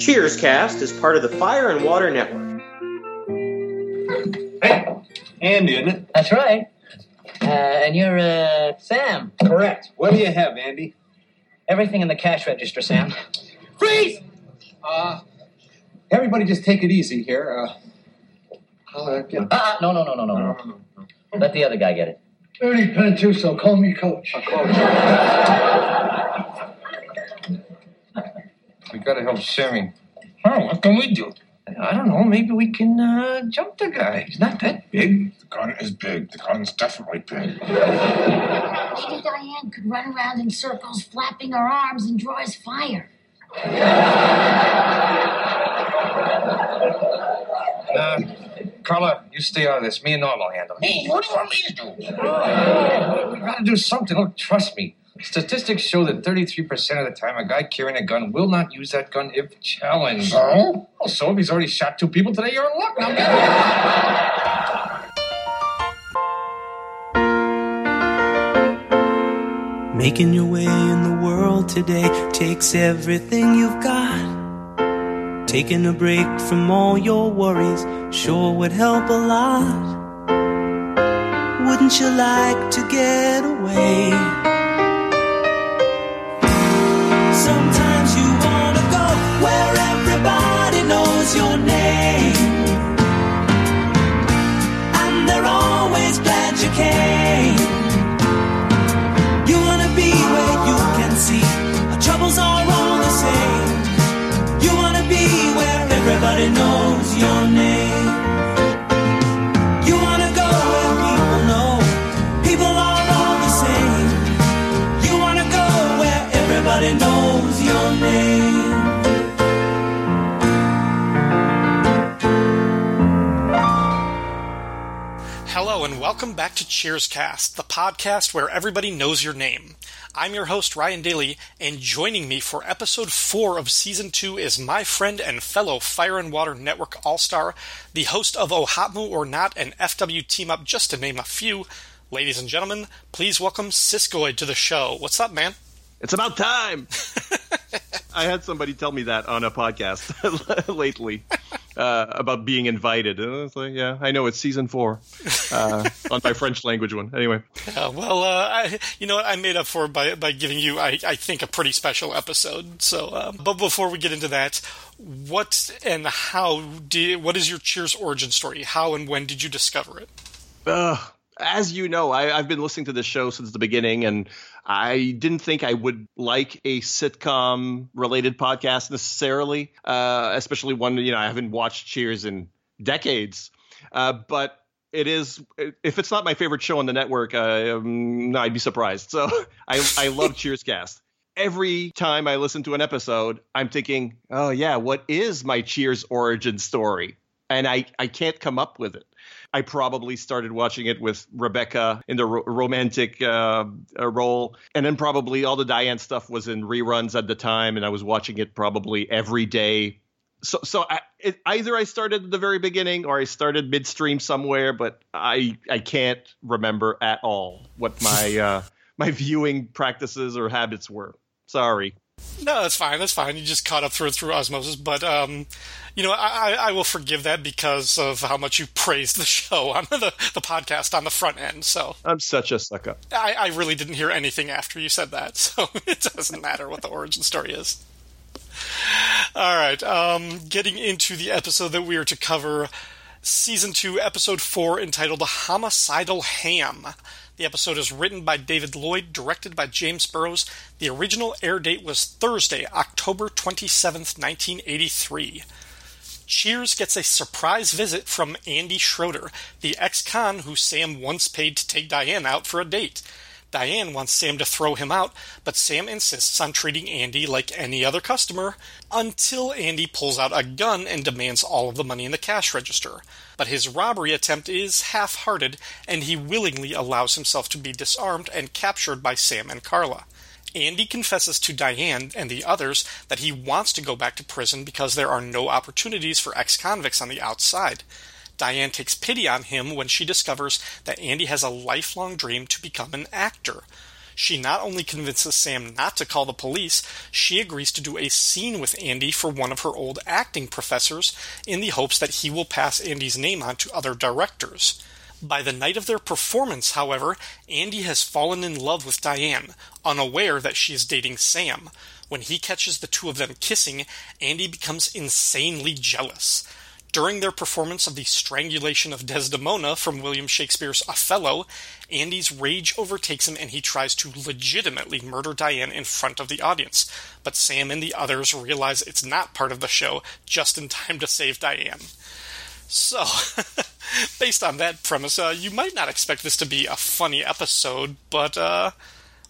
Cheers Cast is part of the Fire and Water Network. Hey, Andy, isn't it? That's right. Uh, and you're uh, Sam. Correct. What do you have, Andy? Everything in the cash register, Sam. Freeze! Uh, everybody just take it easy here. Uh, uh, uh, no, no, no, no, no, no. Let the other guy get it. Ernie Pantuso, call me coach. We gotta help Sammy. Oh, what can we do? I don't know. Maybe we can uh, jump the guy. He's not that big. The gun is big. The gun's definitely big. Maybe Diane could run around in circles, flapping her arms, and draw his fire. Uh, Carla, you stay out of this. Me and Norm will handle it. Hey, what do you want me to do? Oh, we gotta do something. Look, trust me. Statistics show that 33% of the time a guy carrying a gun will not use that gun if challenged. Oh. Oh, so? Well, so if he's already shot two people today, you're in luck. Now. Making your way in the world today takes everything you've got. Taking a break from all your worries sure would help a lot. Wouldn't you like to get away? Sometimes welcome back to Cheerscast, the podcast where everybody knows your name. I'm your host Ryan Daly, and joining me for episode 4 of season 2 is my friend and fellow Fire and Water Network All-Star, the host of Ohatmu or Not and FW Team Up just to name a few. Ladies and gentlemen, please welcome Siskoid to the show. What's up, man? It's about time. I had somebody tell me that on a podcast lately uh, about being invited, and I was like, "Yeah, I know it's season four uh, on my French language one." Anyway, Uh, well, uh, I, you know what? I made up for by by giving you, I, I think, a pretty special episode. So, um, but before we get into that, what and how did what is your Cheers origin story? How and when did you discover it? uh, as you know, I, I've been listening to this show since the beginning, and I didn't think I would like a sitcom related podcast necessarily, uh, especially one you know I haven't watched Cheers in decades. Uh, but it is if it's not my favorite show on the network, uh, um, I'd be surprised. So I I love Cheerscast. Every time I listen to an episode, I'm thinking, oh yeah, what is my Cheers origin story? And I I can't come up with it. I probably started watching it with Rebecca in the ro- romantic uh, uh, role, and then probably all the Diane stuff was in reruns at the time, and I was watching it probably every day. So, so I, it, either I started at the very beginning or I started midstream somewhere, but I I can't remember at all what my uh, my viewing practices or habits were. Sorry. No, that's fine. That's fine. You just caught up through through osmosis. But um, you know, I, I I will forgive that because of how much you praised the show on the the podcast on the front end. So I'm such a sucker. I, I really didn't hear anything after you said that, so it doesn't matter what the origin story is. All right, um, getting into the episode that we are to cover, season two, episode four, entitled "The "Homicidal Ham." The episode is written by David Lloyd, directed by James Burrows. The original air date was Thursday, October 27th, 1983. Cheers gets a surprise visit from Andy Schroeder, the ex con who Sam once paid to take Diane out for a date. Diane wants Sam to throw him out, but Sam insists on treating Andy like any other customer until Andy pulls out a gun and demands all of the money in the cash register. But his robbery attempt is half hearted, and he willingly allows himself to be disarmed and captured by Sam and Carla. Andy confesses to Diane and the others that he wants to go back to prison because there are no opportunities for ex convicts on the outside. Diane takes pity on him when she discovers that Andy has a lifelong dream to become an actor. She not only convinces Sam not to call the police, she agrees to do a scene with Andy for one of her old acting professors in the hopes that he will pass Andy's name on to other directors. By the night of their performance, however, Andy has fallen in love with Diane, unaware that she is dating Sam. When he catches the two of them kissing, Andy becomes insanely jealous. During their performance of the strangulation of Desdemona from William Shakespeare's Othello, Andy's rage overtakes him and he tries to legitimately murder Diane in front of the audience. But Sam and the others realize it's not part of the show just in time to save Diane. So, based on that premise, uh, you might not expect this to be a funny episode, but uh,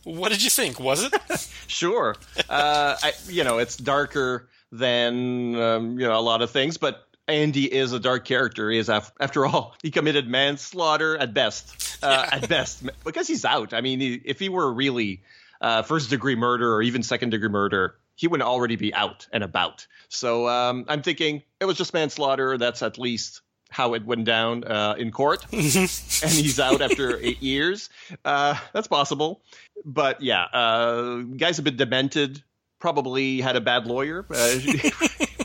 what did you think? Was it? sure. Uh, I, you know, it's darker than um, you know a lot of things, but Andy is a dark character. He is, after all, he committed manslaughter at best. Uh, yeah. At best, because he's out. I mean, if he were really uh, first degree murder or even second degree murder, he would already be out and about. So um, I'm thinking it was just manslaughter. That's at least how it went down uh, in court, and he's out after eight years. Uh, that's possible, but yeah, uh, guy's a bit demented. Probably had a bad lawyer.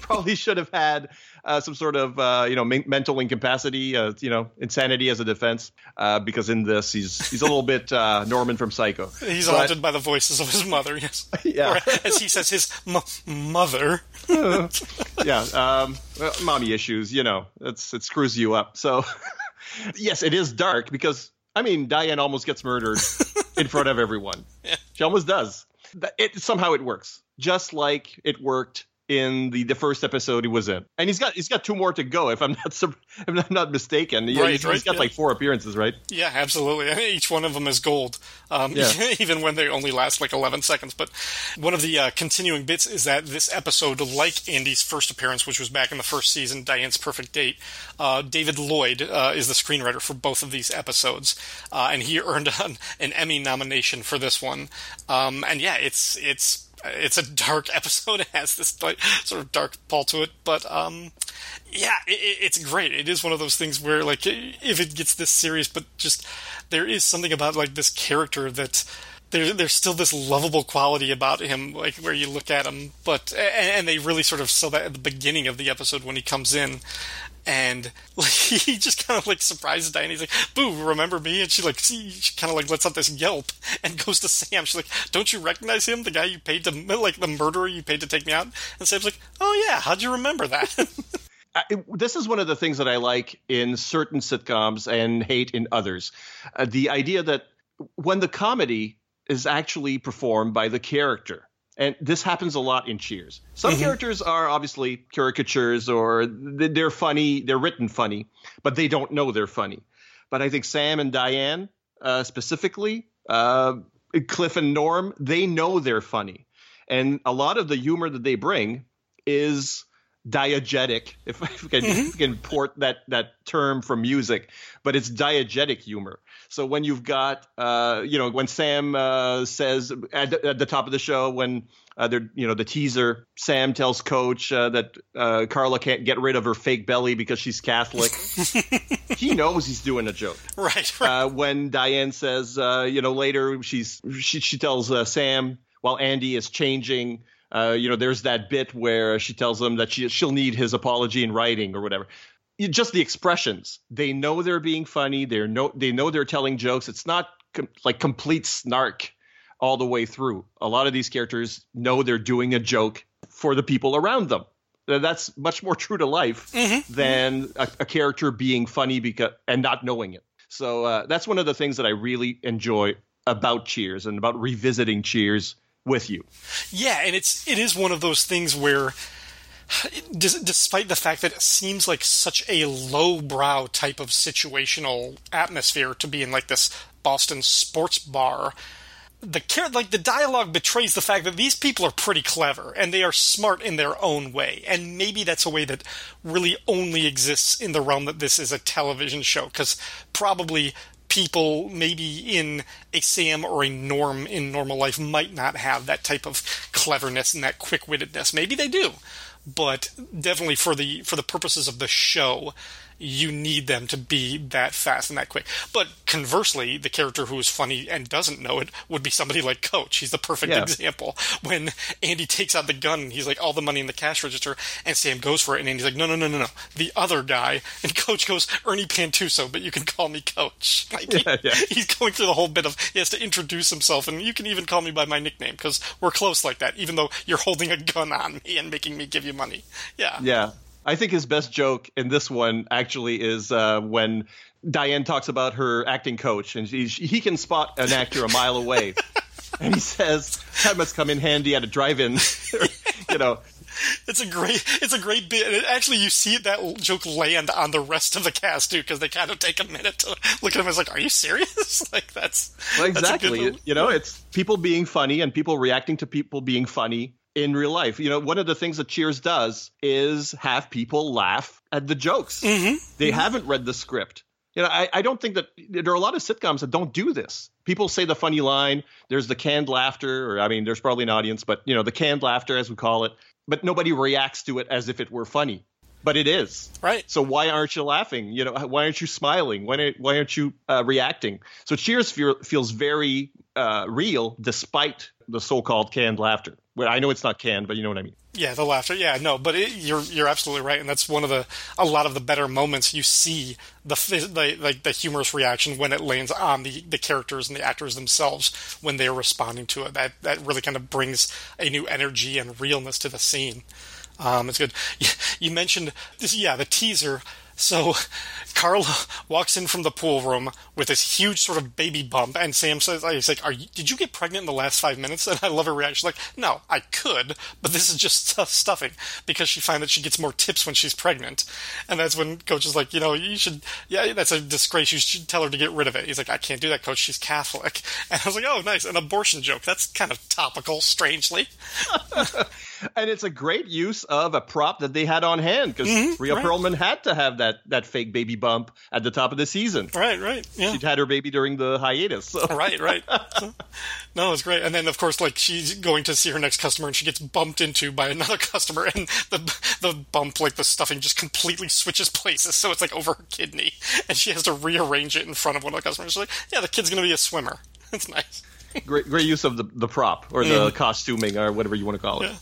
Probably should have had uh, some sort of uh, you know men- mental incapacity, uh, you know insanity as a defense, uh, because in this he's he's a little bit uh, Norman from Psycho. He's but, haunted by the voices of his mother. Yes, yeah, or, as he says, his m- mother. yeah, um, well, mommy issues. You know, it's it screws you up. So yes, it is dark because I mean Diane almost gets murdered in front of everyone. Yeah. She almost does. It somehow it works, just like it worked in the, the first episode he was in, and he's got he's got two more to go if I'm not if I'm not mistaken. Right, he's, right, he's got yeah. like four appearances, right? Yeah, absolutely. Each one of them is gold, um, yeah. even when they only last like 11 seconds. But one of the uh, continuing bits is that this episode, like Andy's first appearance, which was back in the first season, Diane's Perfect Date, uh, David Lloyd uh, is the screenwriter for both of these episodes, uh, and he earned an, an, Emmy nomination for this one. Um, and yeah, it's it's it's a dark episode. It has this like, sort of dark pull to it, but um, yeah, it, it's great. It is one of those things where like if it gets this serious, but just there is something about like this character that there, there's still this lovable quality about him, like where you look at him, but and, and, they really sort of sell that at the beginning of the episode when he comes in, and like he just kind of like surprises Diane. He's like, "Boo, remember me?" And she like she, she kind of like lets out this yelp and goes to Sam. She's like, "Don't you recognize him? The guy you paid to like the murderer you paid to take me out?" And Sam's like, "Oh yeah, how'd you remember that?" this is one of the things that I like in certain sitcoms and hate in others. Uh, the idea that when the comedy is actually performed by the character and this happens a lot in Cheers. Some mm-hmm. characters are obviously caricatures or they're funny, they're written funny, but they don't know they're funny. But I think Sam and Diane, uh, specifically, uh, Cliff and Norm, they know they're funny. And a lot of the humor that they bring is diegetic, if I can, mm-hmm. can port that, that term from music, but it's diegetic humor. So when you've got, uh, you know, when Sam uh, says at, at, the top of the show, when uh, they're, you know, the teaser, Sam tells Coach uh, that uh, Carla can't get rid of her fake belly because she's Catholic. he knows he's doing a joke, right? right. Uh, when Diane says, you know, later she's she, she tells Sam while Andy is changing. you know, there's that bit where she tells him that she she'll need his apology in writing or whatever just the expressions. They know they're being funny. They're no, they know they're telling jokes. It's not com- like complete snark all the way through. A lot of these characters know they're doing a joke for the people around them. That's much more true to life mm-hmm. than a, a, character being funny because and not knowing it. So uh, that's one of the things that I really enjoy about Cheers and about revisiting Cheers with you. Yeah, and it's it is one of those things where despite the fact that it seems like such a lowbrow type of situational atmosphere to be in like this Boston sports bar, the like the dialogue betrays the fact that these people are pretty clever and they are smart in their own way, and maybe that's a way that really only exists in the realm that this is a television show because probably people maybe in a Sam or a Norm in normal life might not have that type of cleverness and that quick wittedness. Maybe they do, but definitely for the for the purposes of the show, you need them to be that fast and that quick. But conversely, the character who is funny and doesn't know it would be somebody like Coach. He's the perfect Yeah. example. When Andy takes out the gun, and he's like, all the money in the cash register, and Sam goes for it, and Andy's like, no, no, no, no, no. The other guy. And Coach goes, Ernie Pantuso, but you can call me Coach. Like, he- Yeah, yeah. he's going through the whole bit of, he has to introduce himself, and you can even call me by my nickname, because we're close like that, even though you're holding a gun on me and making me give you money. Yeah. Yeah. I think his best joke in this one actually is uh, when Diane talks about her acting coach, and he, he can spot an actor a mile away. and he says, that must come in handy at a drive-in. you know, It's a great, it's a great bit. And actually, you see that joke land on the rest of the cast too, because they kind of take a minute to look at him as like, "Are you serious?" like that's Well, that's exactly. little- you know, it's people being funny and people reacting to people being funny in real life. You know, one of the things that Cheers does is have people laugh at the jokes. Mhm. They haven't read the script. You know, I, I don't think that there are a lot of sitcoms that don't do this. People say the funny line. There's the canned laughter, or I mean, there's probably an audience, but you know, the canned laughter, as we call it. But nobody reacts to it as if it were funny. But it is. right. So why aren't you laughing? You know, why aren't you smiling? Why aren't, why aren't you uh, reacting? So Cheers feel, feels very uh, real despite the so-called canned laughter. Well, I know it's not canned, but you know what I mean. Yeah, the laughter. Yeah, no, but it, you're you're absolutely right, and that's one of the a lot of the better moments you see the the like the humorous reaction when it lands on the the characters and the actors themselves when they're responding to it. That that really kind of brings a new energy and realness to the scene. Um, it's good. You mentioned this, yeah, the teaser. So, Carla walks in from the pool room with this huge sort of baby bump, and Sam says, "He's like, Are you, did you get pregnant in the last five minutes?" And I love her reaction. She's like, "No, I could, but this is just stuff stuffing," because she finds that she gets more tips when she's pregnant, and that's when Coach is like, "You know, you should, yeah, that's a disgrace. You should tell her to get rid of it." He's like, "I can't do that, Coach. She's Catholic," and I was like, "Oh, nice, an abortion joke. That's kind of topical, strangely." And it's a great use of a prop that they had on hand because Mhm, Rhea right. Perlman had to have that that that fake baby bump at the top of the season. Right, right, yeah. She'd had her baby during the hiatus. So. right, right. no, it's great. And then, of course, like she's going to see her next customer, and she gets bumped into by another customer, and the the bump, like the stuffing, just completely switches places, so it's like over her kidney, and she has to rearrange it in front of one of the customers. She's like, "Yeah, the kid's going to be a swimmer." That's nice. great, great use of the, the prop or the mm-hmm. costuming or whatever you want to call it. Yeah.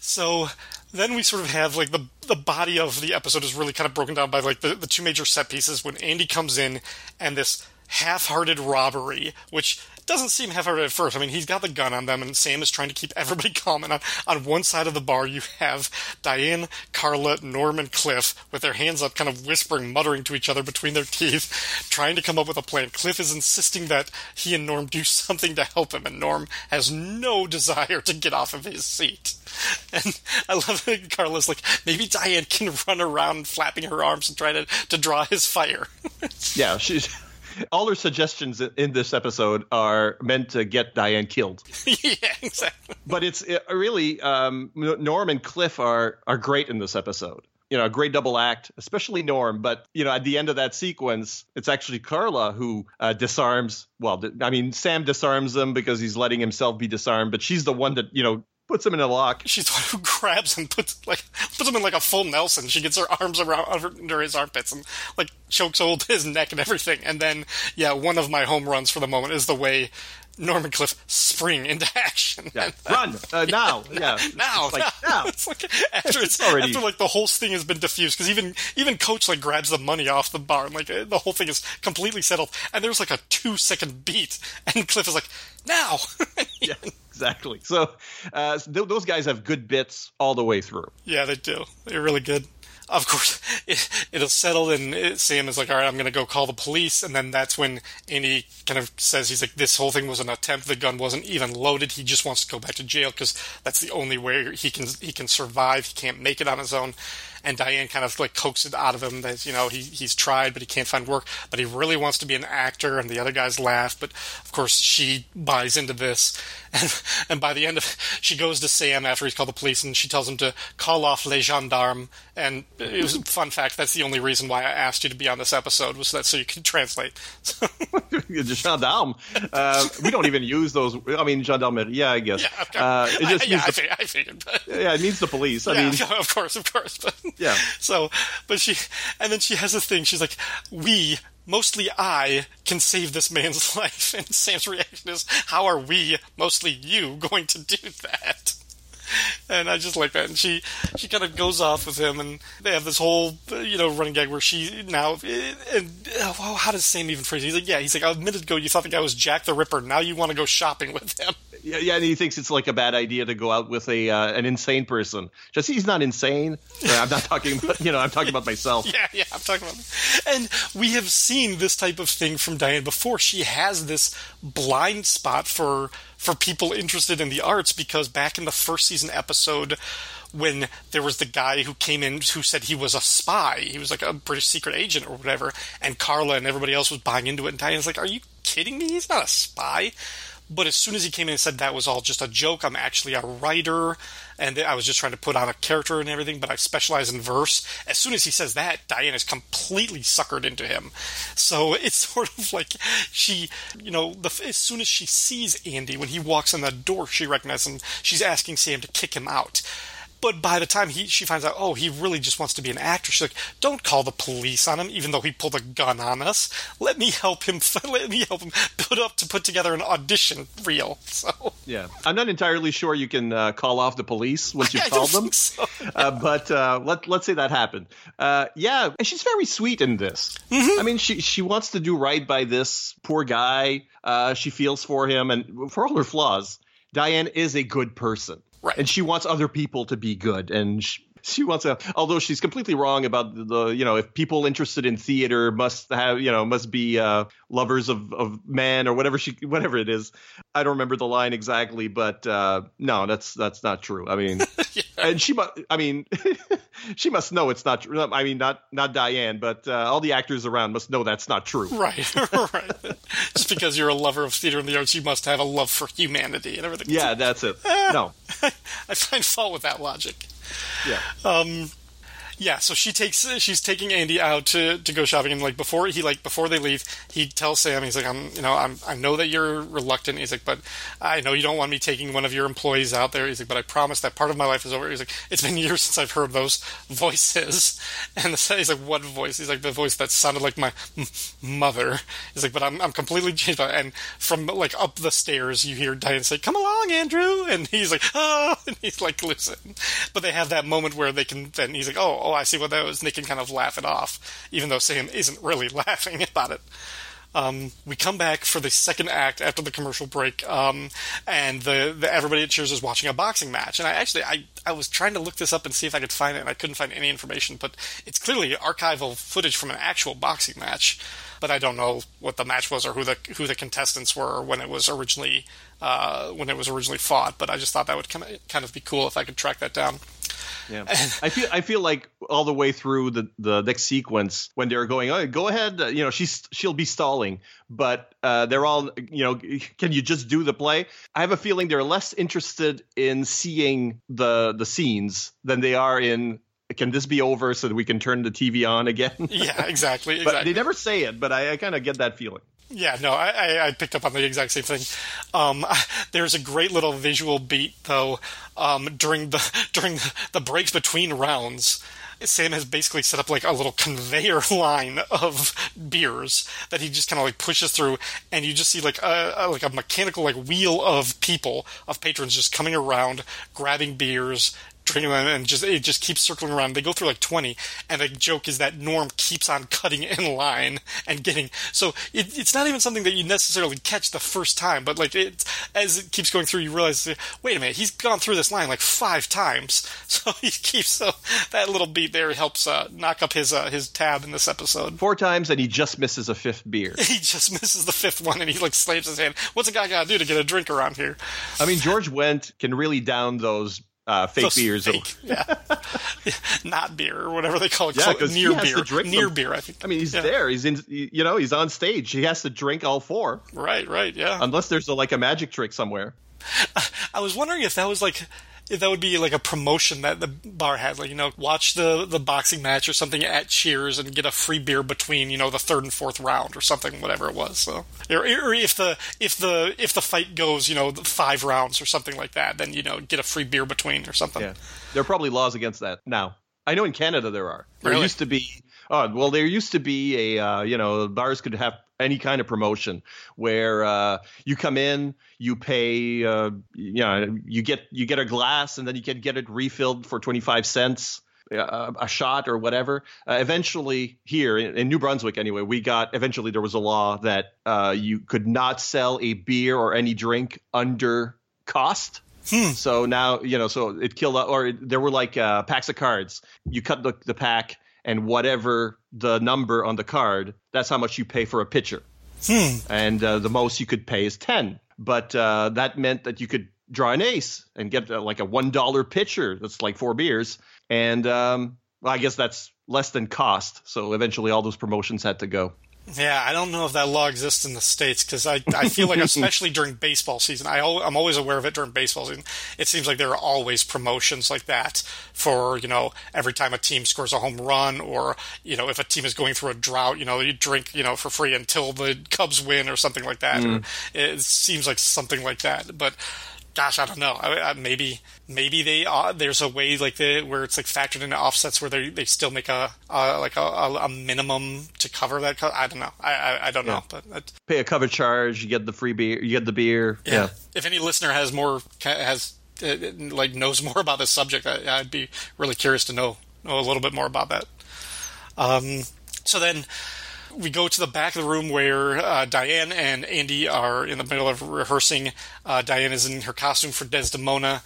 So then we sort of have like the the body of the episode is really kind of broken down by like the, the two major set pieces when Andy comes in and this half-hearted robbery, which doesn't seem half-hearted at first. I mean, he's got the gun on them, and Sam is trying to keep everybody calm. And on, on one side of the bar, you have Diane, Carla, Norm, and Cliff with their hands up, kind of whispering, muttering to each other between their teeth, trying to come up with a plan. Cliff is insisting that he and Norm do something to help him, and Norm has no desire to get off of his seat. And I love that Carla's like, maybe Diane can run around flapping her arms and try to, to draw his fire. Yeah, she's all her suggestions in this episode are meant to get Diane killed. yeah, exactly. But it's it, really um, Norm and Cliff are are great in this episode. You know, a great double act, especially Norm. But you know, at the end of that sequence, it's actually Carla who uh, disarms. Well, I mean, Sam disarms him because he's letting himself be disarmed, but she's the one that you know puts him in a lock. She's the one who grabs him, puts like puts him in like a full Nelson. She gets her arms around under his armpits and like chokes hold his neck and everything. And then, yeah, one of my home runs for the moment is the way Norman Cliff spring into action. Yeah, run uh, now. Yeah, now, It's like now. now. It's like after it's, already- after like the whole thing has been diffused because even even Coach like grabs the money off the bar and like uh, the whole thing is completely settled and there's like a two second beat and Cliff is like now. yeah, exactly. So uh, th- those guys have good bits all the way through. Yeah, they do. They're really good. Of course, it, it'll settle, and it, Sam is like, "All right, I'm going to go call the police." And then that's when Andy kind of says, "He's like, this whole thing was an attempt. The gun wasn't even loaded. He just wants to go back to jail because that's the only way he can he can survive. He can't make it on his own." and Diane kind of like coaxes it out of him that you know he he's tried but he can't find work, but he really wants to be an actor, and the other guys laugh, but of course she buys into this, and and by the end of she goes to Sam after he's called the police, and she tells him to call off les gendarmes, and it was a fun fact that's the only reason why I asked you to be on this episode was that so you could translate. the gendarme. Uh, we don't even use those. I mean, gendarmerie. Yeah, I guess. Yeah, okay. uh, it just I, yeah, means I, the, figured, I figured. But, yeah, it means the police. I yeah, mean, of course, of course. But, Yeah. So, but she, and then she has a thing. She's like, "We, mostly I, can save this man's life." And Sam's reaction is, "How are we, mostly you, going to do that?" And I just like that. And she, she kind of goes off with him, and they have this whole, you know, running gag where she now, and well, how does Sam even phrase it? He's like, yeah, he's like, a minute ago you thought the guy was Jack the Ripper. Now you want to go shopping with him. Yeah, yeah, and he thinks it's like a bad idea to go out with a uh, an insane person. Just he's not insane. Uh, I'm not talking about you know. I'm talking about myself. Yeah, yeah, I'm talking about. And we have seen this type of thing from Diane before. She has this blind spot for for people interested in the arts because back in the first season episode when there was the guy who came in who said he was a spy, he was like a British secret agent or whatever, and Carla and everybody else was buying into it, and Diane's like, "Are you kidding me? He's not a spy." But as soon as he came in and said that was all just a joke, I'm actually a writer, and I was just trying to put on a character and everything, but I specialize in verse. As soon as he says that, Diane is completely suckered into him. So it's sort of like she, you know, the, as soon as she sees Andy, when he walks in the door, she recognizes him. She's asking Sam to kick him out. But by the time he she finds out, oh, he really just wants to be an actor, she's like, "Don't call the police on him, even though he pulled a gun on us. Let me help him. Let me help him put up to put together an audition reel." So Yeah, I'm not entirely sure you can uh, call off the police once you've called them. so. uh, but uh, let let's say that happened. Uh, yeah, and she's very sweet in this. Mm-hmm. I mean, she she wants to do right by this poor guy. Uh, she feels for him, and for all her flaws, Diane is a good person, Right. and she wants other people to be good, and. She, she wants to, although she's completely wrong about the, you know, if people interested in theater must have, you know, must be uh, lovers of, of men or whatever she, whatever it is. I don't remember the line exactly, but uh, no, that's that's not true. I mean, and she must. I mean, she must know it's not true. I mean, not not Diane, but uh, all the actors around must know that's not true. Right, right. Just because you're a lover of theater and the arts, you must have a love for humanity and everything. Yeah, that's it. No, I find fault with that logic. yeah, Um, yeah, so she takes she's taking Andy out to, to go shopping and like before he like before they leave, he tells Sam he's like I'm you know I'm I know that you're reluctant. He's like, but I know you don't want me taking one of your employees out there. He's like, but I promise that part of my life is over. He's like, it's been years since I've heard those voices. And he's like, what voice? He's like the voice that sounded like my m- mother. He's like, but I'm I'm completely changed. by it." And from like up the stairs, you hear Diane say, "Come along, Andrew," and he's like, "Oh," and he's like, "Listen." But they have that moment where they can. Then he's like, "Oh, oh, I see what that was." And they can kind of laugh it off, even though Sam isn't really laughing about it. Um, we come back for the second act after the commercial break, um, and the, the everybody at Cheers is watching a boxing match. And I actually I, I was trying to look this up and see if I could find it, and I couldn't find any information. But it's clearly archival footage from an actual boxing match. But I don't know what the match was or who the who the contestants were when it was originally uh, when it was originally fought. But I just thought that would kind of kind of be cool if I could track that down. Yeah. I feel I feel like all the way through the the next sequence when they're going, oh, go ahead, uh, you know, she's she'll be stalling, but uh, they're all, you know, can you just do the play? I have a feeling they're less interested in seeing the the scenes than they are in. Can this be over so that we can turn the TV on again? Yeah, exactly. but they never say it, but I, I kind of get that feeling. Yeah, no, I, I, picked up on the exact same thing. Um, there's a great little visual beat though um, during the during the breaks between rounds. Sam has basically set up like a little conveyor line of beers that he just kind of like pushes through, and you just see like a, a like a mechanical like wheel of people of patrons just coming around, grabbing beers, drinking them, and just it just keeps circling around. They go through like twenty, and the joke is that Norm keeps on cutting in line and getting. So it, it's not even something that you necessarily catch the first time, but like it as it keeps going through, you realize, wait a minute, he's gone through this line like five times. So he keeps so that little beat there helps uh, knock up his uh, his tab in this episode. Four times, and he just misses a fifth beer. He just misses the fifth one, and he like slaps his hand. What's a guy got to do to get a drink around here? I mean, George Wendt can really down those uh, fake Those beers. fake, yeah. not beer or whatever they call it. Yeah, he near has to beer, drink near them. beer. I think. I mean, he's Yeah. there. He's in. You know, he's on stage. He has to drink all four, Right, right, yeah. unless there's a, like a magic trick somewhere. I was wondering if that was like that would be like a promotion that the bar had, like you know, watch the the boxing match or something at Cheers and get a free beer between you know the third and fourth round or something, whatever it was. So, or, or if the if the if the fight goes you know the five rounds or something like that, then you know get a free beer between or something. Yeah, there are probably laws against that now. I know in Canada there are. There Really? used to be. Oh well, there used to be a uh, you know bars could have any kind of promotion where uh, you come in, you pay, uh, you know, you get you get a glass and then you can get it refilled for twenty five cents. uh, A shot or whatever. Uh, eventually, here in, in New Brunswick, anyway, we got. Eventually, there was a law that uh, you could not sell a beer or any drink under cost. So now you know. So it killed. Or there were like uh, packs of cards. You cut the, the pack, and whatever the number on the card, that's how much you pay for a pitcher. And uh, the most you could pay is ten. But uh, that meant that you could draw an ace and get uh, like a one dollar pitcher. That's like four beers. And um, well, I guess that's less than cost. So eventually, all those promotions had to go. Yeah, I don't know if that law exists in the states because I, I feel like especially during baseball season, I I'm always aware of it during baseball season. It seems like there are always promotions like that for you know every time a team scores a home run or you know if a team is going through a drought, you know you drink you know for free until the Cubs win or something like that. Or it seems like something like that, but. Gosh, I don't know. I, I, maybe, maybe they uh, there's a way like the where it's like factored into offsets where they they still make a uh, like a, a, a minimum to cover that. co- I don't know. I I, I don't know, but Pay a cover charge, you get the free beer, you get the beer. yeah. If any listener has more has uh, like knows more about this subject, I, I'd be really curious to know know a little bit more about that. Um, so then we go to the back of the room where uh, Diane and Andy are in the middle of rehearsing. Uh, Diane is in her costume for Desdemona.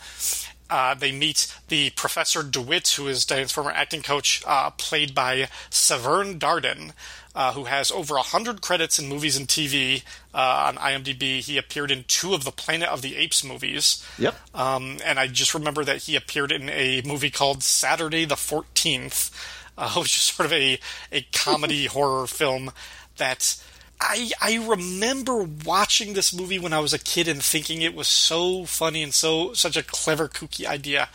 Uh, they meet the Professor DeWitt, who is Diane's former acting coach, uh, played by Severn Darden, uh, who has over 100 credits in movies and TV uh, on IMDb. He appeared in two of the Planet of the Apes movies. Yep. Um, and I just remember that he appeared in a movie called Saturday the 14th, uh, which is sort of a, a comedy horror film that I, I remember watching this movie when I was a kid and thinking it was so funny and so such a clever, kooky idea.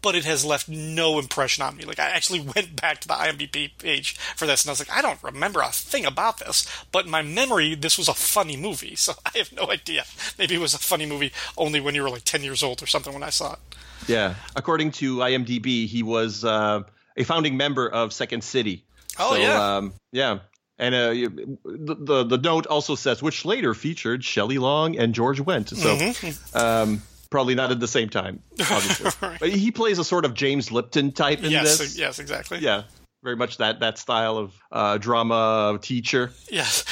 But it has left no impression on me. Like I actually went back to the IMDb page for this, and I was like, I don't remember a thing about this. But in my memory, this was a funny movie, so I have no idea. Maybe it was a funny movie only when you were like ten years old or something when I saw it. Yeah. According to IMDb, he was uh, a founding member of Second City. Oh, so, yeah. Um, yeah. And uh, the, the the note also says which later featured Shelley Long and George Wendt. So Mm-hmm. um, probably not at the same time, obviously. But he plays a sort of James Lipton type in yes, this. yes, exactly. Yeah. Very much that that style of uh, drama teacher. Yes,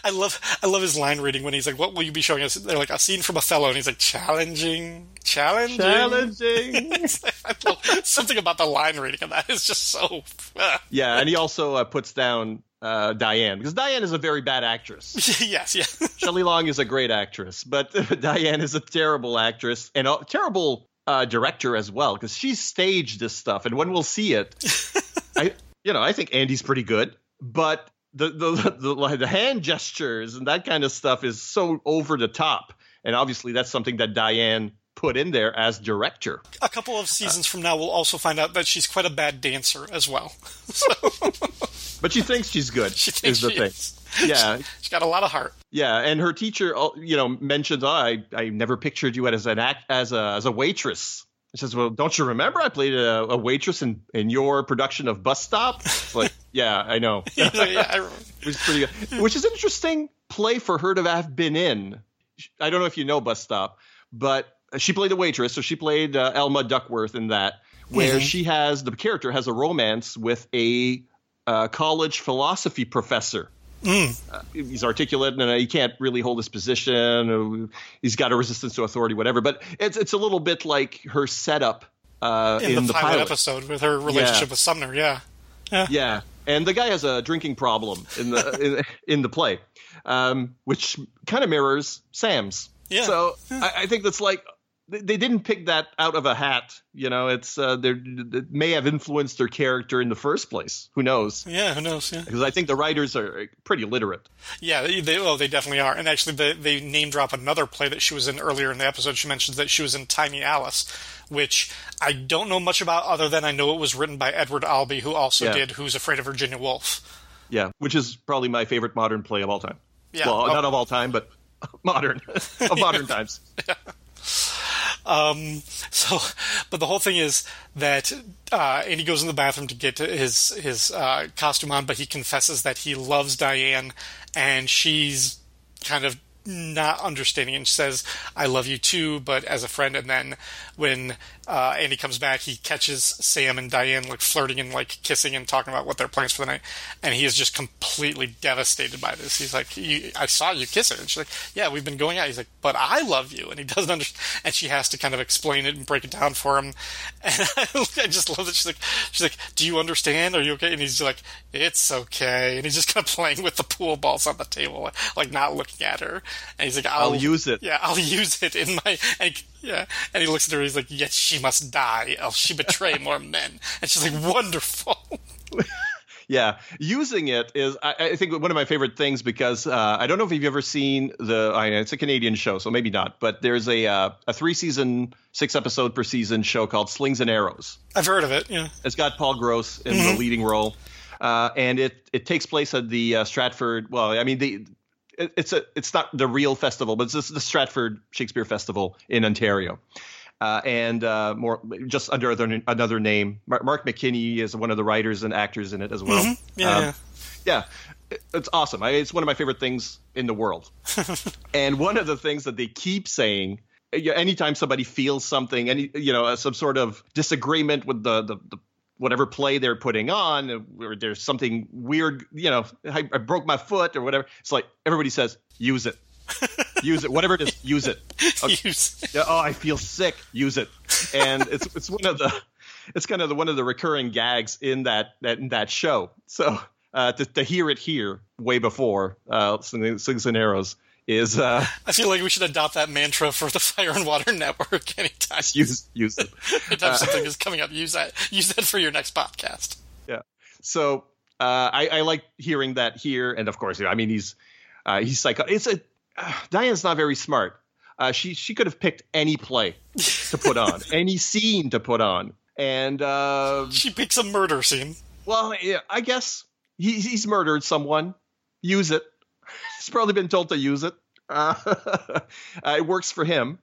I love I love his line reading when he's like, "What will you be showing us?" They're like a scene from Othello, and he's like, "Challenging, challenging, Challenging. Love, something about the line reading of that is just so. yeah, and he also uh, puts down uh, Diane because Diane is a very bad actress. yes, yeah, Shelley Long is a great actress, but Diane is a terrible actress and a terrible uh, director as well because she's staged this stuff. And when we'll see it, I you know I think Andy's pretty good, but the the, the the the hand gestures and that kind of stuff is so over the top. And obviously, that's something that Diane put in there as director. a couple of seasons from now, we'll also find out that she's quite a bad dancer as well. So But she thinks she's good. she thinks is the she thing. is. Yeah, She's got a lot of heart. Yeah, and her teacher, uh, you know, mentions, oh, I, I never pictured you as an act as a as a waitress. She says, well, don't you remember I played a, a waitress in, in your production of Bus Stop? It's like, yeah, I know. yeah, I. It was pretty good. Which is an interesting play for her to have been in. I don't know if you know Bus Stop, but she played a waitress, so she played uh, Elma Duckworth in that, where she has the character has a romance with a uh, college philosophy professor. Uh, he's articulate and uh, he can't really hold his position. uh, He's got a resistance to authority, whatever. But it's it's a little bit like her setup uh, In, in, the, pilot, episode with her relationship Yeah. with Sumner, yeah. Yeah, and the guy has a drinking problem in the in, in the play, um, which kind of mirrors Sam's. Yeah. So I, I think that's like they, didn't pick that out of a hat. You know, it's uh, they it may have influenced their character in the first place. Who knows? Yeah, who knows? Yeah, Because I think the writers are pretty literate. yeah, they, oh, they definitely are. And actually, they, they name drop another play that she was in earlier in the episode. She mentions that she was in Tiny Alice, which I don't know much about, other than I know it was written by Edward Albee, who also Yeah. did Who's Afraid of Virginia Woolf. Yeah, which is probably my favorite modern play of all time. Yeah. Well, Oh. not of all time, but modern of modern times. Um, so, but the whole thing is that uh, Andy goes in the bathroom to get his his uh, costume on, but he confesses that he loves Diane, and she's kind of not understanding and says, "I love you too," but as a friend. And then when uh, he comes back, he catches Sam and Diane like flirting and like kissing and talking about what their plans for the night, and he is just completely devastated by this. He's like, "I saw you kiss her," and she's like, "Yeah, we've been going out." He's like, "But I love you," and he doesn't understand, and she has to kind of explain it and break it down for him. And I just love that she's like, she's like, "Do you understand? Are you okay?" And he's like, "It's okay," and he's just kind of playing with the pool balls on the table, like not looking at her. And he's like, "I'll, I'll use it. Yeah, I'll use it in my." And, yeah, and he looks at her. He's like, "Yet she must die, else she betray more men." And she's like, "Wonderful." Yeah, using it is I, I think one of my favorite things because uh, I don't know if you've ever seen the. I know it's a Canadian show, so maybe not. But there's a uh, a three season, six episode per season show called Slings and Arrows. I've heard of it. Yeah. It's got Paul Gross in Mhm. the leading role, uh, and it it takes place at the uh, Stratford. Well, I mean the. It- It's a. It's not the real festival, but it's the Stratford Shakespeare Festival in Ontario, uh, and uh, more just under other, another name. Mark, McKinney is one of the writers and actors in it as well. Mhm. Yeah, Um, yeah. yeah, it's awesome. I, it's one of my favorite things in the world. and one of the things that they keep saying, anytime somebody feels something, any you know, uh, some sort of disagreement with the the, the whatever play they're putting on, or there's something weird, you know, I, I broke my foot or whatever. It's like everybody says, use it. use it, whatever it is, use it. Use Yeah, oh, I feel sick. Use it, and it's it's one of the it's kind of the, one of the recurring gags in that that in that show. So uh, to, to hear it here way before uh, Slings and Arrows is uh, I feel like we should adopt that mantra for the Fire and Water Network anytime. use use it. anytime Uh, something is coming up, use that. Use that for your next podcast. Yeah. So uh, I, I like hearing that here, and of course, I mean he's uh, he's psycho. It's a uh, Diane's not very smart. Uh, she she could have picked any play to put on, any scene to put on, and uh, she picks a murder scene. Well, yeah, I guess he, he's murdered someone. Use it. He's probably been told to use it. Uh, uh, it works for him.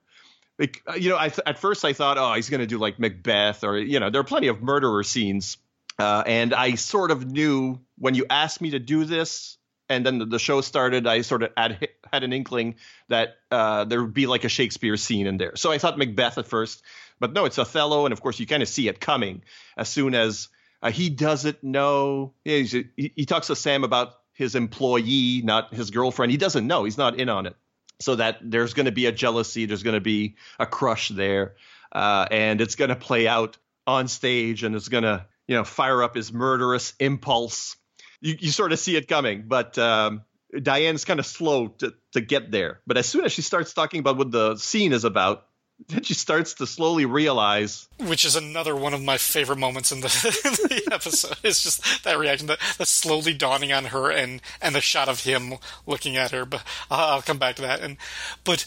Uh, you know, I th- at first I thought, oh, he's going to do like Macbeth, or you know, there are plenty of murderer scenes, uh, and I sort of knew when you asked me to do this, and then the, the show started, I sort of had, had an inkling that uh, there would be like a Shakespeare scene in there. So I thought Macbeth at first, but no, it's Othello, and of course you kind of see it coming as soon as uh, he doesn't know. Yeah, he, he talks to Sam about his employee, not his girlfriend. He doesn't know. He's not in on it. So that there's going to be a jealousy, there's going to be a crush there, uh, and it's going to play out on stage, and it's going to you know fire up his murderous impulse. You, you sort of see it coming, but um, Diane's kind of slow to, to get there. But as soon as she starts talking about what the scene is about, then she starts to slowly realize which is another one of my favorite moments in the, in the episode. It's just that reaction, that, that slowly dawning on her, and and the shot of him looking at her. But I'll, I'll come back to that. And but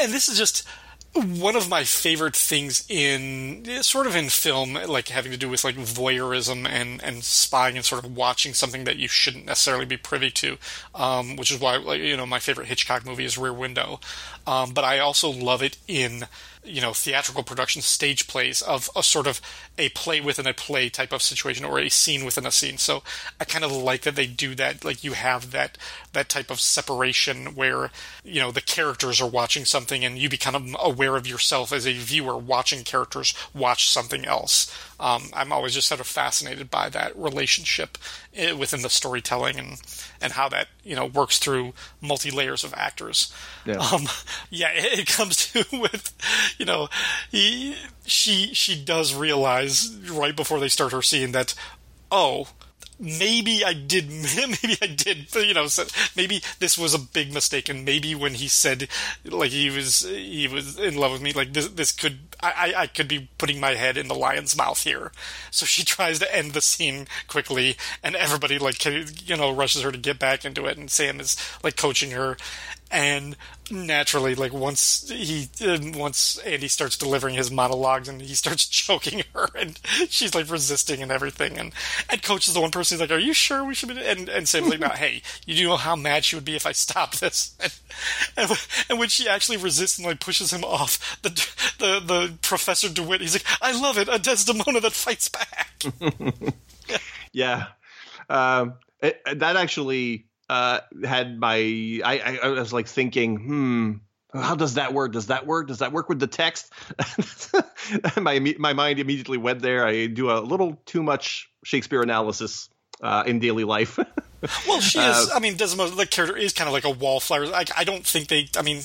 and this is just one of my favorite things in sort of in film, like having to do with like voyeurism and and spying and sort of watching something that you shouldn't necessarily be privy to. Um, which is why like, you know my favorite Hitchcock movie is Rear Window. Um, but I also love it in you know theatrical production stage plays of a sort of a play within a play type of situation or a scene within a scene. So i kind of like that they do that like you have that that type of separation where you know the characters are watching something and you become aware of yourself as a viewer watching characters watch something else um, i'm always just sort of fascinated by that relationship eh, within the storytelling and and how that you know works through multi layers of actors Yeah. um, yeah, it, it comes to with, you know, he, she, she does realize right before they start her scene that, oh, maybe I did, maybe I did, you know, maybe this was a big mistake, and maybe when he said, like he was, he was in love with me, like this, this could, I, I, could be putting my head in the lion's mouth here. So she tries to end the scene quickly, and everybody like, you know, rushes her to get back into it, and Sam is like coaching her, and naturally like once he uh, once Andy starts delivering his monologues and he starts choking her and she's like resisting and everything. And and coach is the one person who's like are you sure we should be and and Sam's like hey you do know how mad she would be if I stop this. And, and, and when she actually resists and like pushes him off the the the professor DeWitt he's like I love it a Desdemona that fights back. Yeah. Um it, that actually uh, had my I, I, I was like thinking, hmm, how does that work? Does that work? Does that work with the text? my my mind immediately went there. I do a little too much Shakespeare analysis uh, in daily life. well, she is. Uh, I mean, Desmond, the character is kind of like a wallflower. Like, I don't think they. I mean,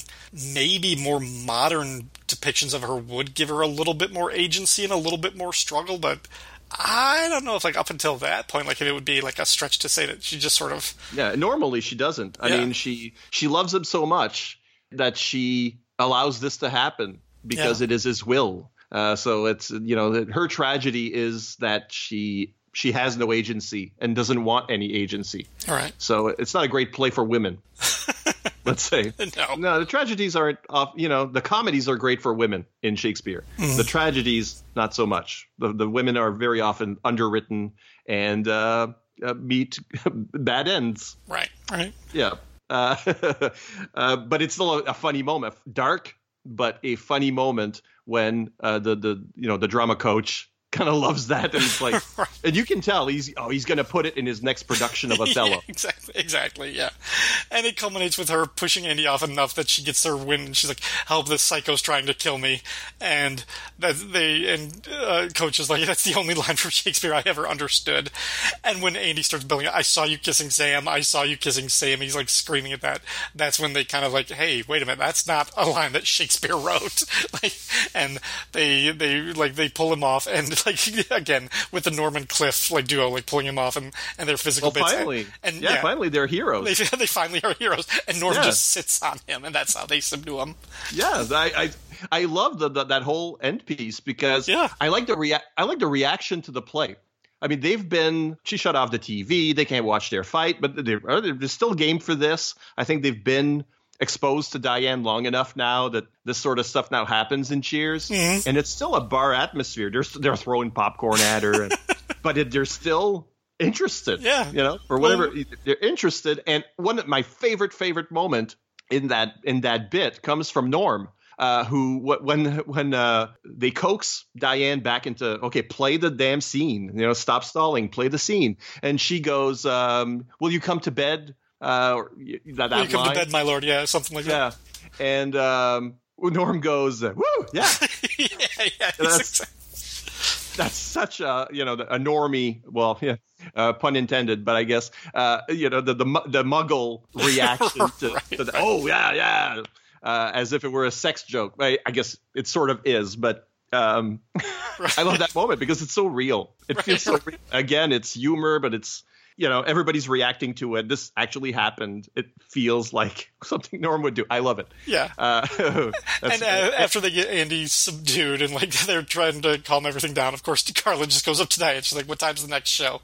maybe more modern depictions of her would give her a little bit more agency and a little bit more struggle, but I don't know if like up until that point, like it would be like a stretch to say that she just sort of yeah. Normally she doesn't. I Yeah. mean, she she loves him so much that she allows this to happen because Yeah. it is his will. Uh, so it's you know that her tragedy is that she she has no agency and doesn't want any agency. all right. So it's not a great play for women. Let's say No. no. The tragedies aren't off. You know, the comedies are great for women in Shakespeare. Mm-hmm. The tragedies, not so much. The the women are very often underwritten and uh, uh, meet bad ends. Right. Right. Yeah. Uh, uh, but it's still a, a funny moment, dark, but a funny moment when uh, the the you know the drama coach kind of loves that, and it's like, Right. and you can tell he's oh he's gonna put it in his next production of Othello. Yeah, exactly, exactly, yeah. And it culminates with her pushing Andy off enough that she gets her win, and she's like, "Help! This psycho's trying to kill me." And that they and uh, coach is like, "That's the only line from Shakespeare I ever understood." And when Andy starts building, "I saw you kissing Sam. I saw you kissing Sam," he's like screaming at that. That's when they kind of like, "Hey, wait a minute! That's not a line that Shakespeare wrote." like, and they they like they pull him off, and like again with the Norm and Cliff like duo, like pulling him off, and and their physical Well, bits. And- finally, and, yeah, yeah, finally they're heroes. they they finally are heroes, and Norm Yeah. just sits on him, and that's how they subdue him. Yeah, I I, I love the, the, that whole end piece because Yeah. I like the rea- I like the reaction to the play. I mean, they've been she shut off the TV. They can't watch their fight, but they're, they're still game for this. I think they've been exposed to Diane long enough now that this sort of stuff now happens in Cheers, Mhm. and it's still a bar atmosphere. They're they're throwing popcorn at her, and, but it, they're still interested. Yeah. you know, or whatever they're interested. And one of my favorite favorite moment in that in that bit comes from Norm. Uh, who when when uh, they coax Diane back into okay play the damn scene you know stop stalling play the scene and she goes um, will you come to bed uh, that, that you come line? to bed, my lord? Yeah, something like that yeah and um, Norm goes woo yeah yeah, yeah. That's- that's such a you know a normie well yeah uh, pun intended but i guess uh, you know the the, the muggle reaction to, Right, to the, right. oh yeah yeah uh, as if it were a sex joke I, I guess it sort of is but um, i love that moment because it's so real it feels so real. again it's humor but it's you know everybody's reacting to it this actually happened it feels like something norm would do i love it yeah. uh, And uh, after they get Andy subdued and like they're trying to calm everything down, of course, Carla just goes up tonight. She's like, "What time's the next show?"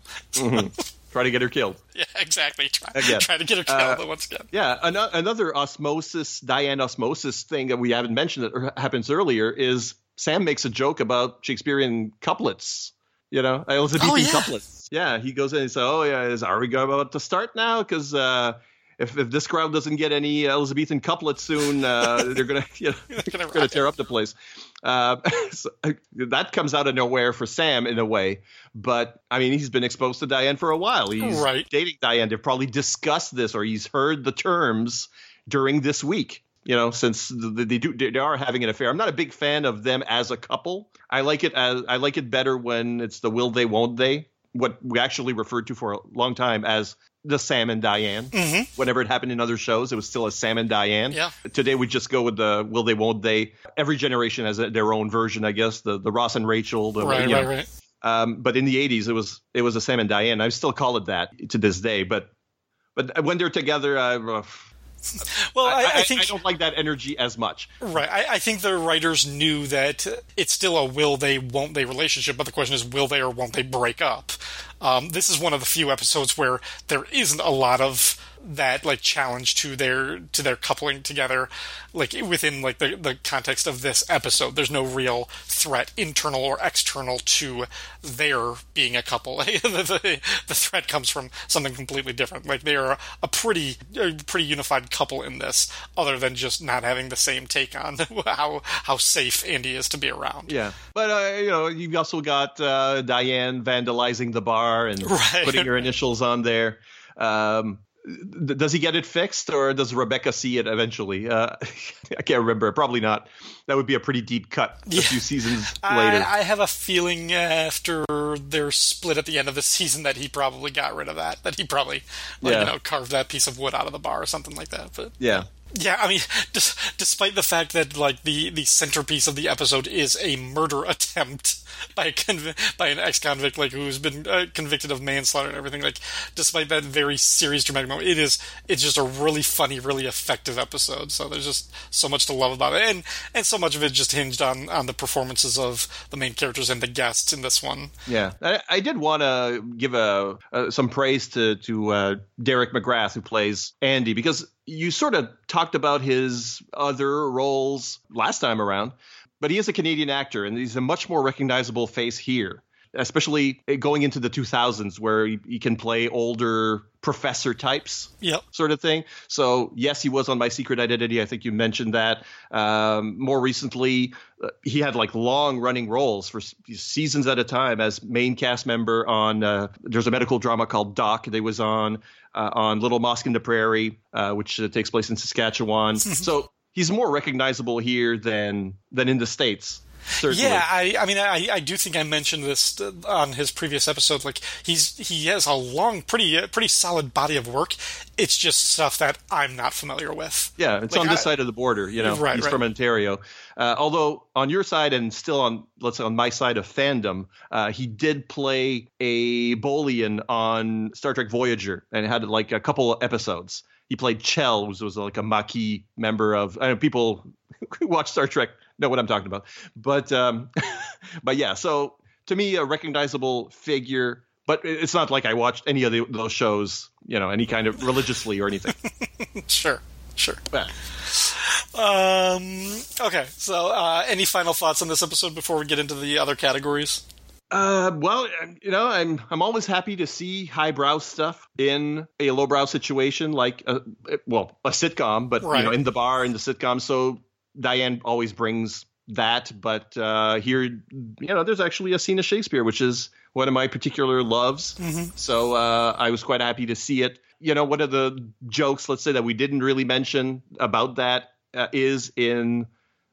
try to get her killed Yeah, exactly. Try, Again. trying to get her Uh, killed once again. Yeah, an- another osmosis, Diane osmosis thing that we haven't mentioned that er- happens earlier is Sam makes a joke about Shakespearean couplets. You know, Elizabethan Oh, yeah. couplets. Yeah, he goes in and says, "Oh yeah, is are we about to start now? Because uh, if if this crowd doesn't get any Elizabethan couplets soon, uh, they're gonna you know, They're gonna gonna tear up the place." Uh, so, uh, that comes out of nowhere for Sam in a way, but I mean, he's been exposed to Diane for a while. He's Right. dating Diane. They've probably discussed this, or he's heard the terms during this week. You know, since they do they are having an affair. I'm not a big fan of them as a couple. I like it as I like it better when it's the will they won't they. What we actually referred to for a long time as the Sam and Diane. Mhm. Whenever it happened in other shows, it was still a Sam and Diane. Yeah. Today we just go with the will they won't they. Every generation has their own version, I guess. The the Ross and Rachel. The, Right, you right, know, right. Um, but in the '80s, it was it was a Sam and Diane. I still call it that to this day. But but when they're together, uh, Well, I, I, I, think I don't like that energy as much. Right. I, I think the writers knew that it's still a will they, won't they relationship, but the question is, will they or won't they break up? Um, this is one of the few episodes where there isn't a lot of that like challenge to their to their coupling together like within like the, the context of this episode. There's no real threat internal or external to their being a couple. The, the, the threat comes from something completely different. Like they're a pretty a pretty unified couple in this other than just not having the same take on how how safe Andy is to be around. Yeah, but uh, you know, you've also got uh, Diane vandalizing the bar and Right. putting her initials on there. Um, does he get it fixed, or does Rebecca see it eventually? Uh, I can't remember. Probably not. That would be a pretty deep cut a few seasons later. I, I have a feeling after their split at the end of the season that he probably got rid of that. That he probably, like, Yeah. you know, carved that piece of wood out of the bar or something like that. But yeah. Yeah, I mean, despite the fact that like the the centerpiece of the episode is a murder attempt by a conv- by an ex convict like who's been uh, convicted of manslaughter and everything, like despite that very serious dramatic moment, it is it's just a really funny, really effective episode. So there's just so much to love about it, and and so much of it just hinged on on the performances of the main characters and the guests in this one. Yeah, I, I did want to give a, some praise to to uh, Derek McGrath who plays Andy because you sort of talked about his other roles last time around, but he is a Canadian actor and he's a much more recognizable face here, especially going into the 2000s where he, he can play older professor types Yep. sort of thing. So yes, he was on My Secret Identity. I think you mentioned that. Um, more recently, uh, he had like long running roles for s- seasons at a time as main cast member on. Uh, there's a medical drama called Doc. They was on uh, on Little Mosque in the Prairie, uh, which uh, takes place in Saskatchewan. so he's more recognizable here than than in the states. Certainly. Yeah, I, I mean, I, I do think I mentioned this on his previous episode. Like, he's he has a long, pretty, uh, pretty solid body of work. It's just stuff that I'm not familiar with. Yeah, it's Like, on this I- side of the border. You know, Right, he's right. from Ontario. Uh, although on your side and still on, let's say on my side of fandom, uh, he did play a Bolian on Star Trek Voyager and had like a couple of episodes. He played Chell, which was like a Maquis member of. I know people who watch Star Trek know what I'm talking about, but um, but yeah. So to me, a recognizable figure. But it's not like I watched any of the, those shows, you know, any kind of religiously or anything. Sure, sure. Yeah. Um. Okay. So, uh, any final thoughts on this episode before we get into the other categories? Uh, well, you know, I'm I'm always happy to see highbrow stuff in a lowbrow situation, like a, well, a sitcom, but Right. you know, in the bar in the sitcom. So Diane always brings that, but uh, here, you know, there's actually a scene of Shakespeare, which is one of my particular loves. So uh, I was quite happy to see it. You know, one of the jokes, let's say that we didn't really mention about that uh, is in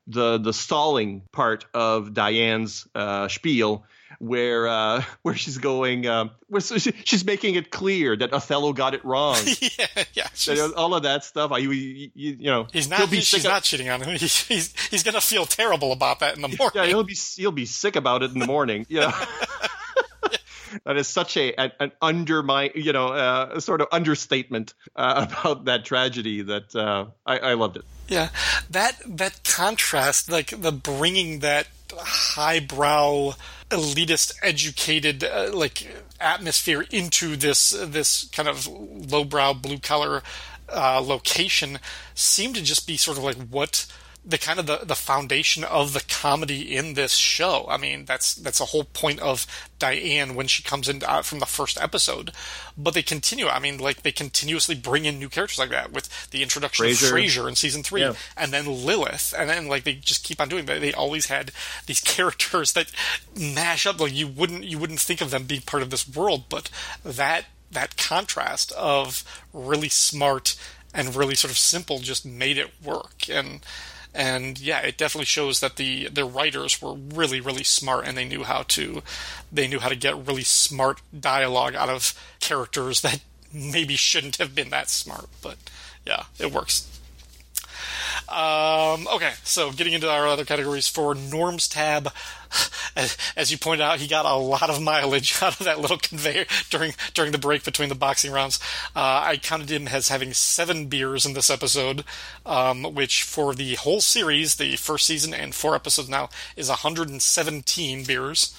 the the stalling part of Diane's uh, spiel, where uh, where she's going, um, where so she, she's making it clear that Othello got it wrong. yeah, yeah. All of that stuff. I, you, you, you know, He's not. be She's not cheating on him. He's he's, he's gonna feel terrible about that in the morning. Yeah, he'll be he'll be sick about it in the morning. Know. That is such a an, an undermine, you know, uh, sort of understatement uh, about that tragedy that uh, I, I loved it. Yeah, that that contrast, like the bringing that highbrow, elitist, educated, uh, like atmosphere into this this kind of lowbrow, blue collar uh, location, seemed to just be sort of like what the kind of the, the foundation of the comedy in this show. I mean, that's that's the whole point of Diane when she comes in uh, from the first episode. But they continue. I mean, like they continuously bring in new characters like that with the introduction Frasier. of Frasier in season three, Yeah. and then Lilith, and then like they just keep on doing. They, they always had these characters that mash up. Like you wouldn't you wouldn't think of them being part of this world, but that that contrast of really smart and really sort of simple just made it work and and yeah it definitely shows that the the writers were really really smart and they knew how to they knew how to get really smart dialogue out of characters that maybe shouldn't have been that smart. But yeah it works Um, okay, so getting into our other categories for Norm's tab, as, you pointed out, he got a lot of mileage out of that little conveyor during during the break between the boxing rounds. Uh, I counted him as having seven beers in this episode, um, which for the whole series, the first season and four episodes now, is 117 beers.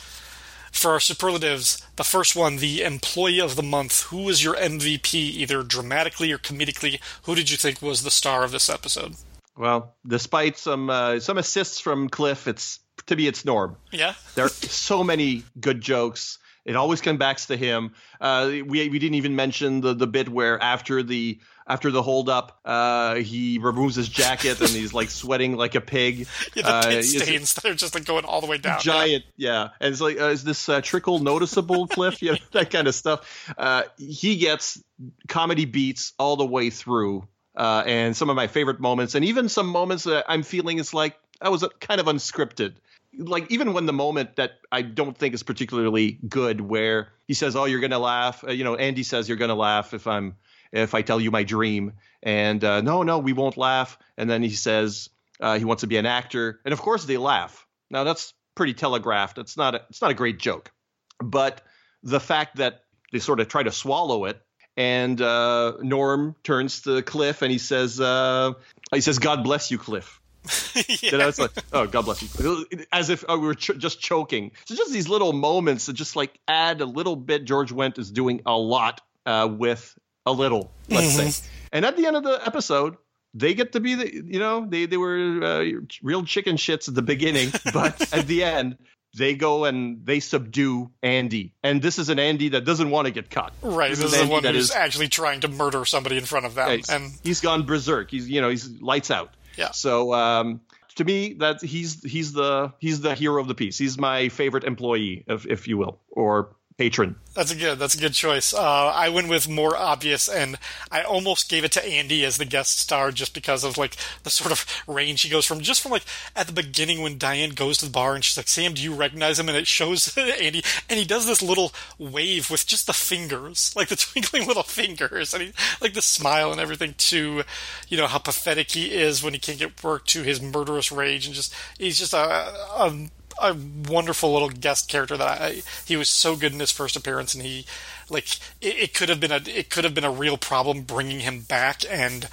For our superlatives, the first one, the employee of the month. Who was your MVP, either dramatically or comedically? Who did you think was the star of this episode? Well, despite some uh, some assists from Cliff, it's to be it's Norm. Yeah, there are so many good jokes. It always comes back to him. Uh, we we didn't even mention the the bit where after the after the hold up, uh, he removes his jacket and he's like sweating like a pig. Yeah, the uh, pit stains that are just like going all the way down. Giant, yeah. And it's like, uh, is this uh, trickle noticeable, Cliff? Yeah, that kind of stuff. Uh, he gets comedy beats all the way through. Uh, and some of my favorite moments, and even some moments that I'm feeling is like I was kind of unscripted like even when the moment that I don't think is particularly good, where he says, "Oh, you're gonna laugh," uh, you know, Andy says, "You're gonna laugh if I'm if I tell you my dream," and uh, no, no, we won't laugh. And then he says uh, he wants to be an actor, and of course they laugh. Now that's pretty telegraphed. It's not a, it's not a great joke, but the fact that they sort of try to swallow it. And uh, Norm turns to Cliff and he says, uh, "He says, God bless you, Cliff." yeah. You know, it's like, oh, God bless you. As if oh, we were ch- just choking. So just these little moments that just like add a little bit. George Wendt is doing a lot uh, with a little, let's mm-hmm. say. And at the end of the episode, they get to be the, you know, they, they were uh, real chicken shits at the beginning, but at the end, they go and they subdue Andy. And this is an Andy that doesn't want to get caught. Right. This, this is the one who's is, actually trying to murder somebody in front of them. Yeah, and he's gone berserk. He's, you know, he's lights out. Yeah. So um, to me, that he's he's the he's the hero of the piece. He's my favorite employee, if if you will, or patron. That's a good. That's a good choice. Uh, I went with more obvious, and I almost gave it to Andy as the guest star just because of like the sort of range he goes from. Just from like at the beginning when Diane goes to the bar and she's like, "Sam, do you recognize him?" and it shows Andy, and he does this little wave with just the fingers, like the twinkling little fingers, and he like the smile and everything. To you know how pathetic he is when he can't get work. To his murderous rage, and just he's just a, a a wonderful little guest character that I, he was so good in his first appearance, and he like it, it could have been a it could have been a real problem bringing him back and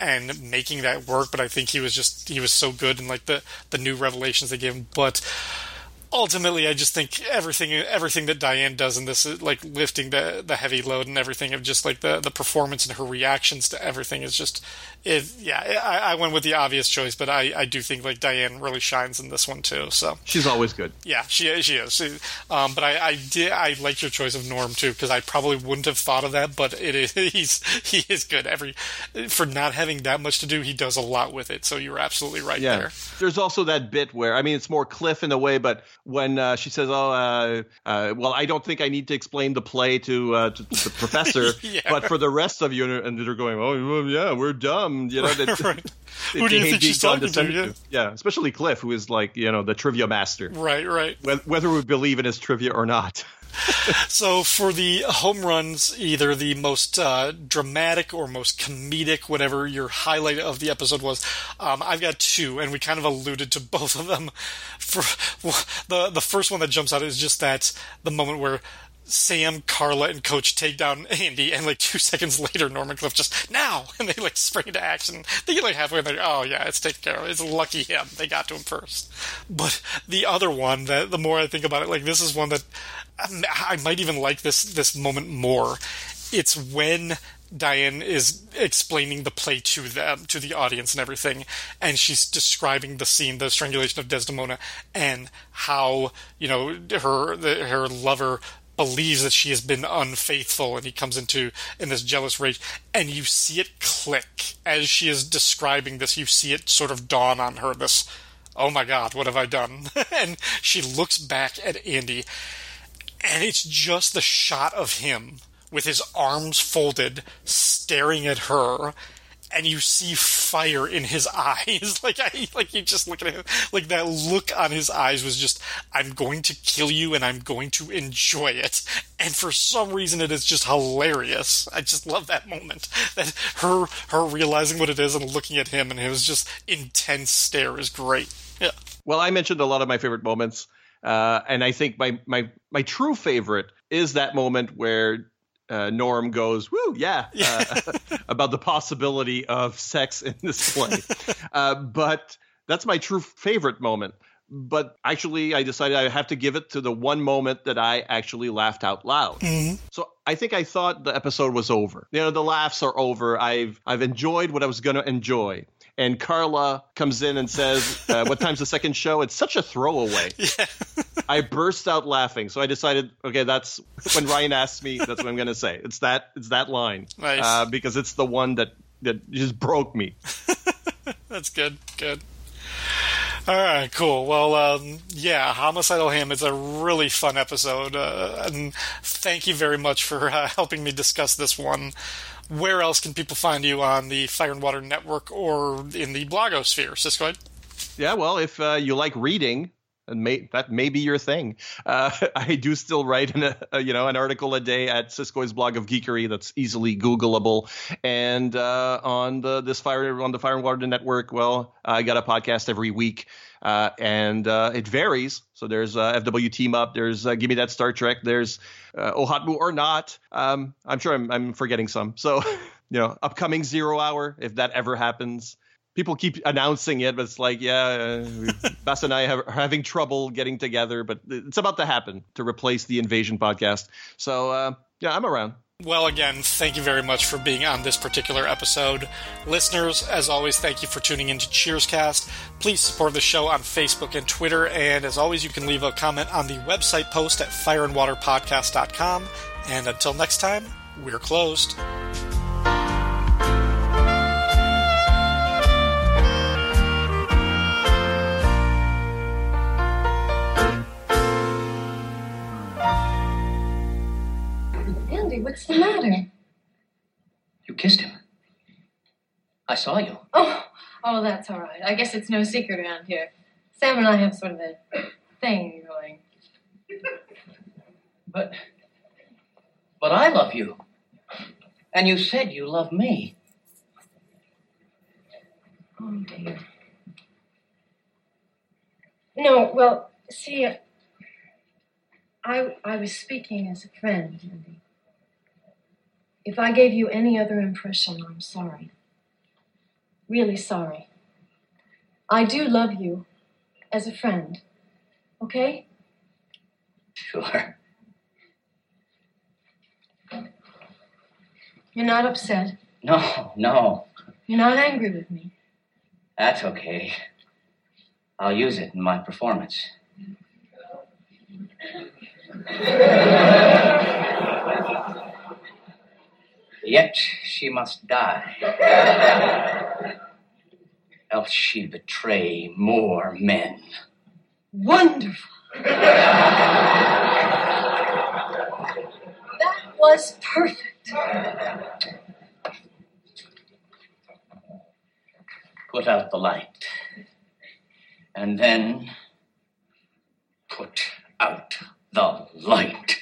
and making that work. But I think he was just he was so good in like the the new revelations they gave him. But ultimately, I just think everything everything that Diane does in this, like lifting the the heavy load and everything of just like the the performance and her reactions to everything is just it. Yeah, I, I went with the obvious choice, but I I do think like Diane really shines in this one too. So she's always good. Yeah, she she is. She, um, but I I did I liked your choice of Norm too because I probably wouldn't have thought of that, but it is he's he is good every for not having that much to do. He does a lot with it. So you're absolutely right yeah. there. There's also that bit where I mean it's more Cliff in a way, but when uh, she says, "Oh, uh, uh, well, I don't think I need to explain the play to, uh, to, to the professor, yeah. but for the rest of you," and they're going, "Oh, well, yeah, we're dumb," you know. Right, that, right. Who do you think she's talking to? Yeah. yeah, especially Cliff, who is like you know the trivia master. Right, right. Whether we believe in his trivia or not. so for the home runs, either the most uh, dramatic or most comedic, whatever your highlight of the episode was, um, I've got two, and we kind of alluded to both of them. For the the first one that jumps out is just that the moment where Sam, Carla, and Coach take down Andy, and like two seconds later, Norm and Cliff just now, and they like spring into action. They get like halfway, and they're oh yeah, it's taken care of. It's lucky him; they got to him first. But the other one, that the more I think about it, like this is one that um, I might even like this this moment more. It's when Diane is explaining the play to them, to the audience and everything, and she's describing the scene, the strangulation of Desdemona, and how you know her her lover believes that she has been unfaithful and he comes into in this jealous rage. And you see it click. As she is describing this you see it sort of dawn on her this oh my god what have i done? And she looks back at andy and it's just the shot of him with his arms folded staring at her and you see fire in his eyes. like I like you just look at him like that look on his eyes was just I'm going to kill you and I'm going to enjoy it. And for some reason it is just hilarious. I just love that moment. That her her realizing what it is and looking at him and his just intense stare is great. Yeah. Well, I mentioned a lot of my favorite moments. Uh, and I think my, my my true favorite is that moment where uh, Norm goes, "Woo, yeah,", uh, about the possibility of sex in this play. uh, but that's my true favorite moment. But actually, I decided I have to give it to the one moment that I actually laughed out loud. So I think I thought the episode was over. You know, the laughs are over. I've I've enjoyed what I was going to enjoy. And Carla comes in and says, uh, "What time's the second show?" It's such a throwaway. I burst out laughing. So I decided, okay, that's when Ryan asked me. That's what I'm going to say. It's that. It's that line Nice. uh, because it's the one that that just broke me. That's good. Good. All right, cool. Well, um, yeah, Homicidal Ham is a really fun episode, uh, and thank you very much for uh, helping me discuss this one. Where else can people find you on the Fire and Water Network or in the blogosphere, Siskoid? Yeah, well, if uh, you like reading, and may, that may be your thing. Uh, I do still write an, uh, you know an article a day at Siskoid's blog of geekery that's easily Googleable, and uh, on the this fire on the Fire and Water Network. Well, I got a podcast every week. Uh, and uh, it varies. So there's uh, FW Team Up, there's uh, Give Me That Star Trek, there's uh, OHOTMU or Not. Um, I'm sure I'm, I'm forgetting some. So, you know, upcoming Zero Hour, if that ever happens. People keep announcing it, but it's like, yeah, uh, Bass and I have, are having trouble getting together, but it's about to happen to replace the Invasion podcast. So, uh, yeah, I'm around. Well, again, thank you very much for being on this particular episode. Listeners, as always, thank you for tuning in to Cheerscast. Please support the show on Facebook and Twitter, and as always, you can leave a comment on the website post at fireandwaterpodcast.com. And until next time, we're closed. What's the matter? You kissed him. I saw you. Oh, oh, that's all right. I guess it's no secret around here. Sam and I have sort of a thing going. But but I love you. And you said you love me. Oh dear. No, well, see, I I was speaking as a friend, Andy. If I gave you any other impression, I'm sorry. Really sorry. I do love you as a friend. Okay? Sure. You're not upset. No, no. You're not angry with me. That's okay. I'll use it in my performance. Yet she must die. Else she betray more men. Wonderful. That was perfect. Put out the light. And then put out the light.